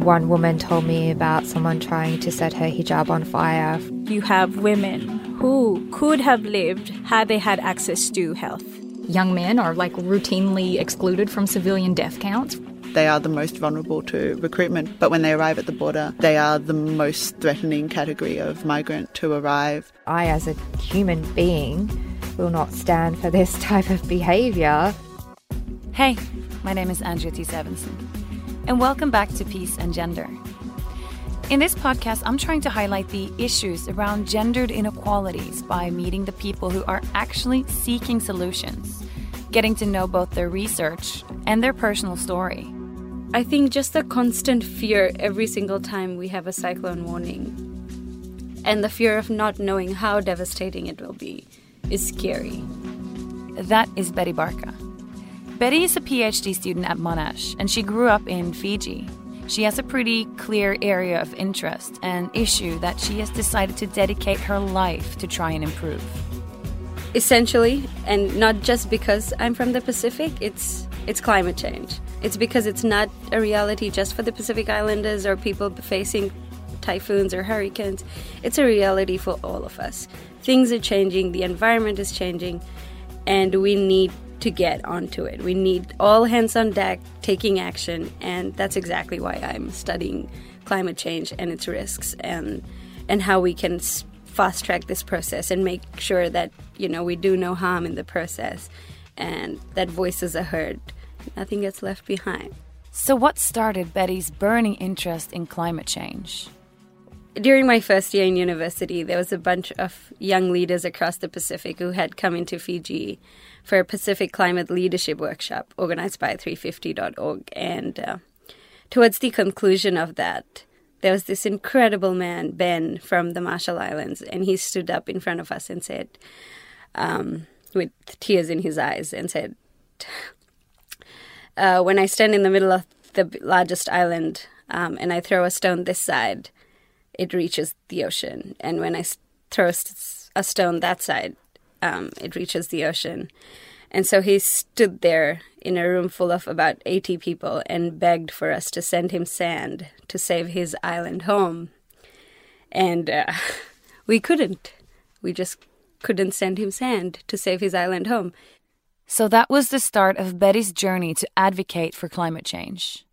One woman told me about someone trying to set her hijab on fire. You have women who could have lived had they had access to health. Young men are like routinely excluded from civilian death counts. They are the most vulnerable to recruitment, but when they arrive at the border, they are the most threatening category of migrant to arrive. I, as a human being, will not stand for this type of behaviour. Hey, my name is Andrea T. Sevenson, and welcome back to Peace and Gender. In this podcast, I'm trying to highlight the issues around gendered inequalities by meeting the people who are actually seeking solutions, getting to know both their research and their personal story. I think just the constant fear every single time we have a cyclone warning and the fear of not knowing how devastating it will be is scary. That is Betty Barkha. Betty is a PhD student at Monash and she grew up in Fiji. She has a pretty clear area of interest and issue that she has decided to dedicate her life to try and improve. Essentially, and not just because I'm from the Pacific, it's it's climate change. It's because it's not a reality just for the Pacific Islanders or people facing typhoons or hurricanes. It's a reality for all of us. Things are changing, the environment is changing, and we need to get onto it. We need all hands on deck taking action, and that's exactly why I'm studying climate change and its risks and and how we can fast track this process and make sure that you know we do no harm in the process and that voices are heard nothing gets left behind. So, what started Betty's burning interest in climate change? During my first year in university, there was a bunch of young leaders across the Pacific who had come into Fiji for a Pacific Climate Leadership Workshop organized by 350.org. And uh, towards the conclusion of that, there was this incredible man, Ben, from the Marshall Islands, and he stood up in front of us and said, um, with tears in his eyes, and said, uh, when I stand in the middle of the largest island um, and I throw a stone this side, it reaches the ocean. And when I throw a stone that side, um, it reaches the ocean. And so he stood there in a room full of about 80 people and begged for us to send him sand to save his island home. And uh, we couldn't. We just couldn't send him sand to save his island home. So that was the start of Betty's journey to advocate for climate change.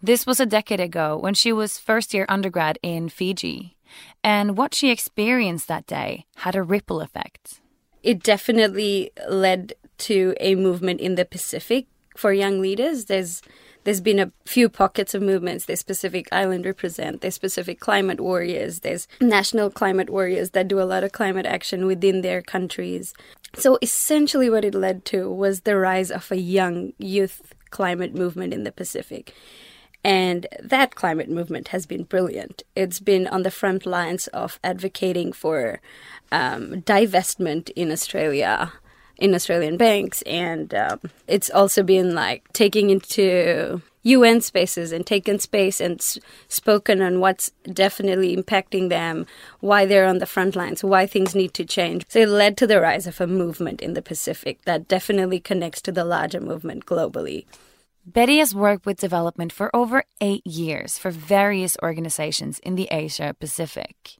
This was a decade ago when she was first year undergrad in Fiji, and what she experienced that day had a ripple effect. It definitely led to a movement in the Pacific for young leaders. There's there's been a few pockets of movements. There's Pacific Island Represent, there's Pacific Climate Warriors, there's National Climate Warriors that do a lot of climate action within their countries. So essentially, what it led to was the rise of a young youth climate movement in the Pacific. And that climate movement has been brilliant. It's been on the front lines of advocating for um, divestment in Australia, in Australian banks, and um, it's also been like taking into UN spaces and taken space and s- spoken on what's definitely impacting them, why they're on the front lines, why things need to change. So it led to the rise of a movement in the Pacific that definitely connects to the larger movement globally. Betty has worked with development for over eight years for various organizations in the Asia Pacific.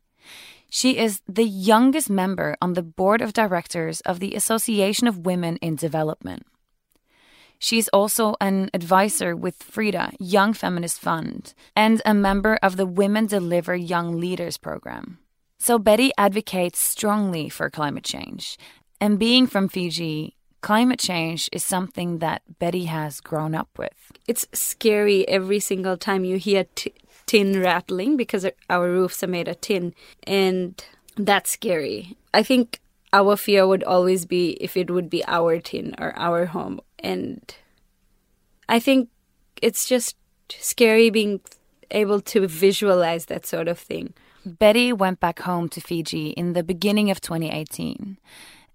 She is the youngest member on the board of directors of the Association of Women in Development. She's also an advisor with Frida, Young Feminist Fund, and a member of the Women Deliver Young Leaders program. So Betty advocates strongly for climate change. And being from Fiji, climate change is something that Betty has grown up with. It's scary every single time you hear t- tin rattling because our roofs are made of tin, and that's scary. I think our fear would always be if it would be our tin or our home. And I think it's just scary being able to visualize that sort of thing. Betty went back home to Fiji in the beginning of 2018.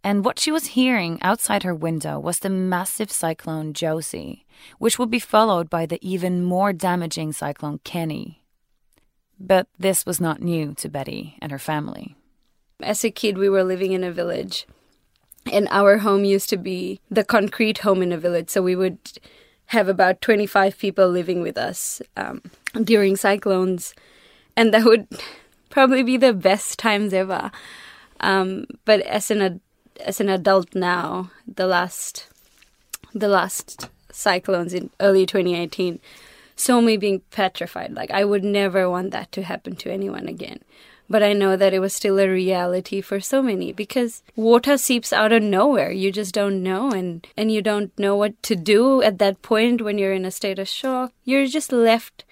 And what she was hearing outside her window was the massive cyclone Josie, which would be followed by the even more damaging cyclone Keni. But this was not new to Betty and her family. As a kid, we were living in a village, and our home used to be the concrete home in a village. So we would have about 25 people living with us um, during cyclones, and that would probably be the best times ever. Um, but as an as an adult now, the last the last cyclones in early 2018 saw me being petrified. Like I would never want that to happen to anyone again. But I know that it was still a reality for so many because water seeps out of nowhere. You just don't know and, and you don't know what to do at that point when you're in a state of shock. You're just left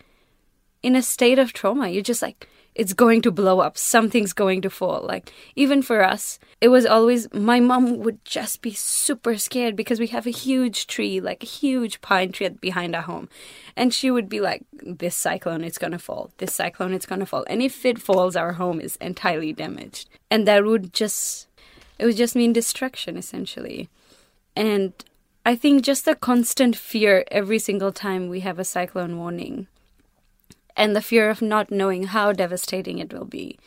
in a state of trauma. You're just like, it's going to blow up. Something's going to fall. Like, even for us, it was always my mom would just be super scared because we have a huge tree, like a huge pine tree behind our home. And she would be like, This cyclone it's going to fall. This cyclone it's going to fall. And if it falls, our home is entirely damaged. And that would just, it would just mean destruction, essentially. And I think just the constant fear every single time we have a cyclone warning and the fear of not knowing how devastating it will be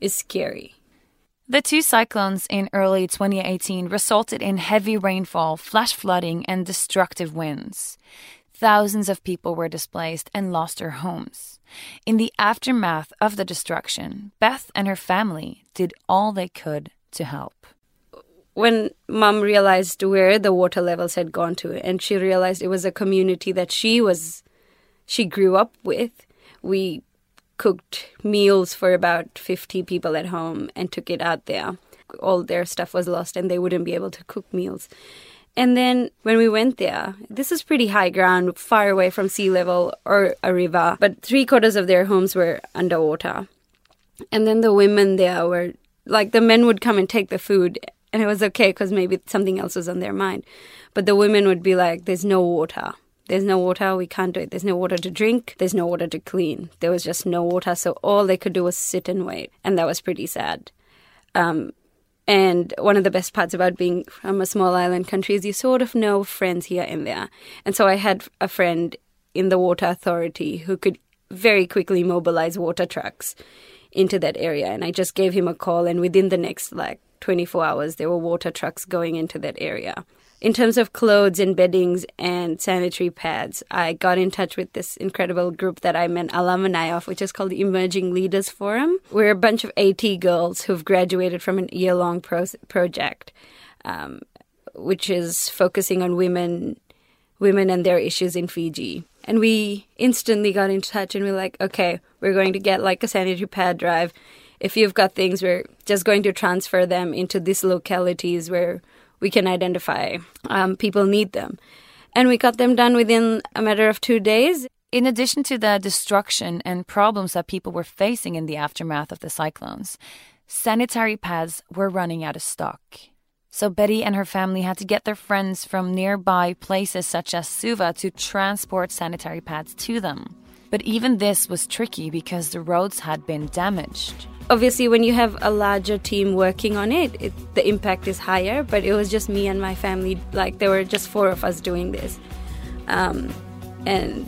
is scary. The two cyclones in early 2018 resulted in heavy rainfall, flash flooding, and destructive winds. Thousands of people were displaced and lost their homes. In the aftermath of the destruction, Beth and her family did all they could to help. When mom realized where the water levels had gone to, and she realized it was a community that she was, she grew up with, we cooked meals for about 50 people at home and took it out there. All their stuff was lost and they wouldn't be able to cook meals. And then when we went there, this is pretty high ground, far away from sea level or a river, but three quarters of their homes were underwater. And then the women there were like the men would come and take the food, and it was okay because maybe something else was on their mind. But the women would be like, There's no water. There's no water, we can't do it. There's no water to drink, there's no water to clean. There was just no water, so all they could do was sit and wait. And that was pretty sad. Um, and one of the best parts about being from a small island country is you sort of know friends here and there. And so I had a friend in the water authority who could very quickly mobilize water trucks into that area. And I just gave him a call, and within the next like 24 hours, there were water trucks going into that area in terms of clothes and beddings and sanitary pads, I got in touch with this incredible group that I'm an alumni of, which is called the Emerging Leaders Forum. We're a bunch of AT girls who've graduated from an year long pro- project, um, which is focusing on women, women and their issues in Fiji. And we instantly got in touch and we're like, okay, we're going to get like a sanitary pad drive. If you've got things, we're just going to transfer them into these localities where we can identify um, people need them. And we got them done within a matter of two days. In addition to the destruction and problems that people were facing in the aftermath of the cyclones, sanitary pads were running out of stock. So Betty and her family had to get their friends from nearby places such as Suva to transport sanitary pads to them. But even this was tricky because the roads had been damaged obviously when you have a larger team working on it, it, the impact is higher but it was just me and my family like there were just four of us doing this. Um, and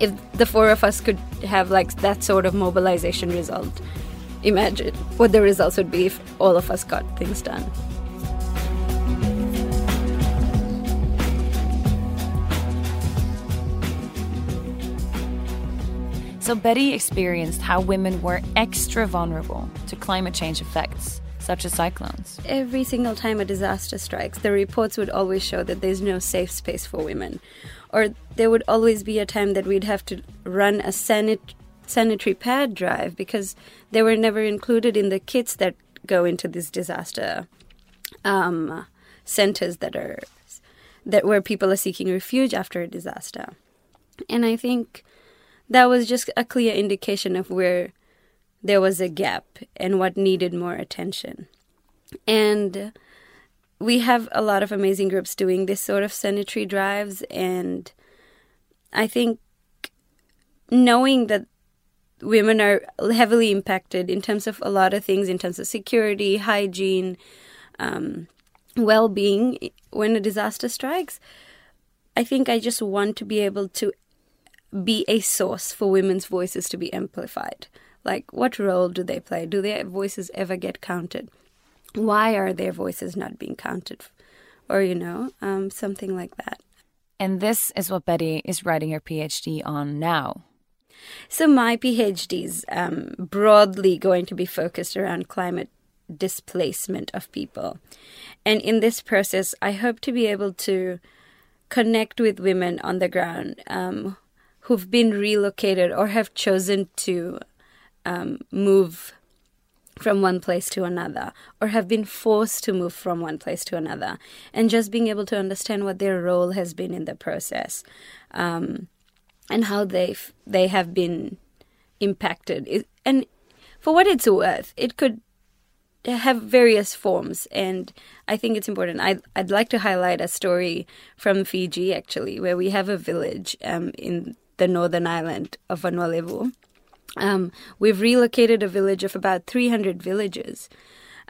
if the four of us could have like that sort of mobilization result imagine what the results would be if all of us got things done So Betty experienced how women were extra vulnerable to climate change effects, such as cyclones. Every single time a disaster strikes, the reports would always show that there's no safe space for women. Or there would always be a time that we'd have to run a sanit- sanitary pad drive because they were never included in the kits that go into these disaster um, centers that are that where people are seeking refuge after a disaster. And I think that was just a clear indication of where there was a gap and what needed more attention. And we have a lot of amazing groups doing this sort of sanitary drives, and I think knowing that women are heavily impacted in terms of a lot of things, in terms of security, hygiene, um, well being when a disaster strikes. I think I just want to be able to be a source for women's voices to be amplified. Like, what role do they play? Do their voices ever get counted? Why are their voices not being counted? Or, you know, um, something like that. And this is what Betty is writing her PhD on now. So, my PhD is um, broadly going to be focused around climate displacement of people. And in this process, I hope to be able to connect with women on the ground um, who've been relocated or have chosen to um, move from one place to another or have been forced to move from one place to another. And just being able to understand what their role has been in the process um, and how they they have been impacted. And for what it's worth it could have various forms. And i think it's important. I'd, I'd like to highlight a story from fiji actually where we have a village um, in the northern island of Vanua Levu um, we've relocated a village of about 300 villages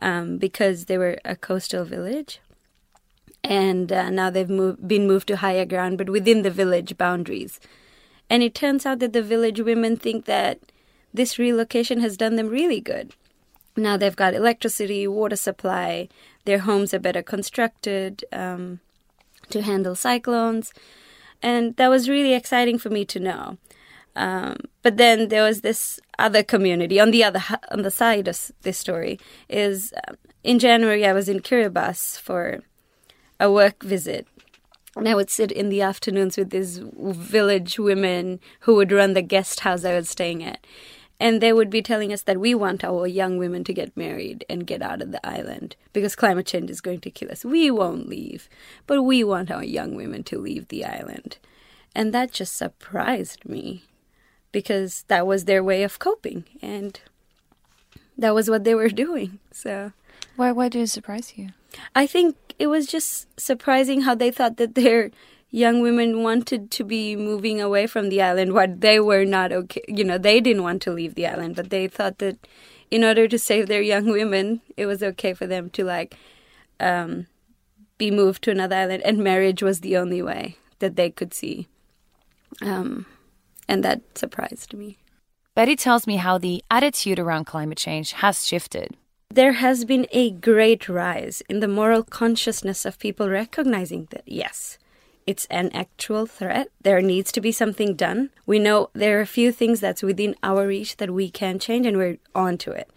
um, because they were a coastal village. And uh, now they've moved, been moved to higher ground, but within the village boundaries. And it turns out that the village women think that this relocation has done them really good. Now they've got electricity, water supply, their homes are better constructed um, to handle cyclones. And that was really exciting for me to know. Um, but then there was this other community on the other on the side of this story is um, in January I was in Kiribati for a work visit and I would sit in the afternoons with these village women who would run the guest house I was staying at. And they would be telling us that we want our young women to get married and get out of the island because climate change is going to kill us. We won't leave, but we want our young women to leave the island. And that just surprised me because that was their way of coping and that was what they were doing. So why why did it surprise you? I think it was just surprising how they thought that their young women wanted to be moving away from the island what they were not okay you know they didn't want to leave the island but they thought that in order to save their young women it was okay for them to like um, be moved to another island and marriage was the only way that they could see um, and that surprised me. Betty tells me how the attitude around climate change has shifted. There has been a great rise in the moral consciousness of people recognizing that, yes, it's an actual threat. There needs to be something done. We know there are a few things that's within our reach that we can change, and we're on to it.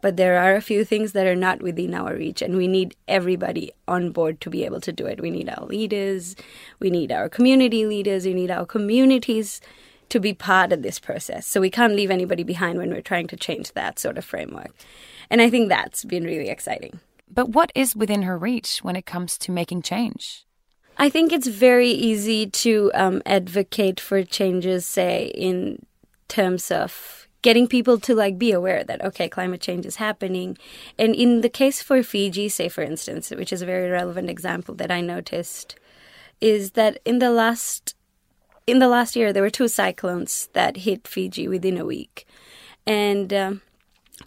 But there are a few things that are not within our reach, and we need everybody on board to be able to do it. We need our leaders, we need our community leaders, we need our communities to be part of this process. So we can't leave anybody behind when we're trying to change that sort of framework. And I think that's been really exciting. But what is within her reach when it comes to making change? I think it's very easy to um, advocate for changes, say, in terms of getting people to like be aware that okay climate change is happening and in the case for fiji say for instance which is a very relevant example that i noticed is that in the last in the last year, there were two cyclones that hit Fiji within a week. And um,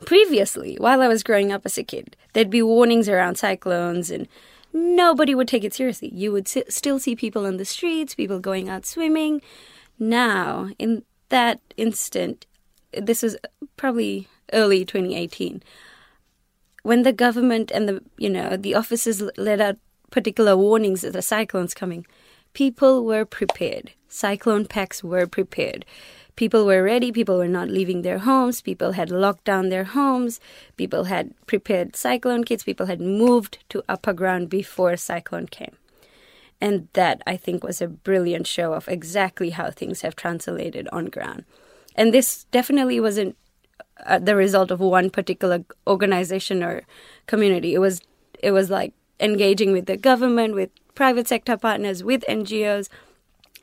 previously, while I was growing up as a kid, there'd be warnings around cyclones and nobody would take it seriously. You would still see people on the streets, people going out swimming. Now, in that instant, this was probably early 2018, when the government and the you know the officers let out particular warnings that a cyclone's coming, people were prepared. Cyclone packs were prepared. People were ready. People were not leaving their homes. People had locked down their homes. People had prepared cyclone kits. People had moved to upper ground before cyclone came. And that, I think, was a brilliant show of exactly how things have translated on ground. And this definitely wasn't uh, the result of one particular organization or community. It was, it was like engaging with the government, with private sector partners, with NGOs,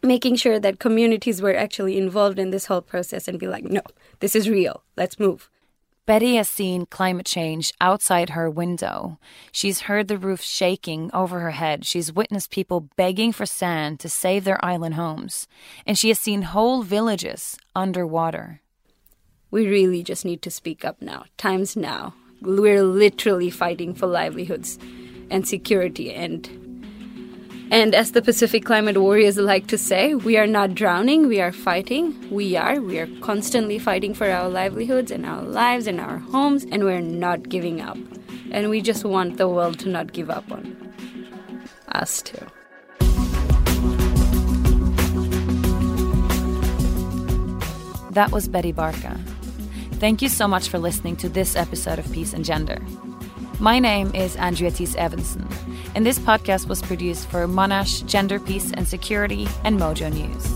making sure that communities were actually involved in this whole process and be like, no, this is real. Let's move. Betty has seen climate change outside her window. She's heard the roof shaking over her head. She's witnessed people begging for sand to save their island homes. And she has seen whole villages underwater. We really just need to speak up now. Time's now. We're literally fighting for livelihoods and security and and as the Pacific climate warriors like to say, we are not drowning, we are fighting. We are. We are constantly fighting for our livelihoods and our lives and our homes, and we're not giving up. And we just want the world to not give up on us too. That was Betty Barkha. Thank you so much for listening to this episode of Peace and Gender. My name is Andrea Evensen, and this podcast was produced for Monash Gender, Peace and Security and Mojo News.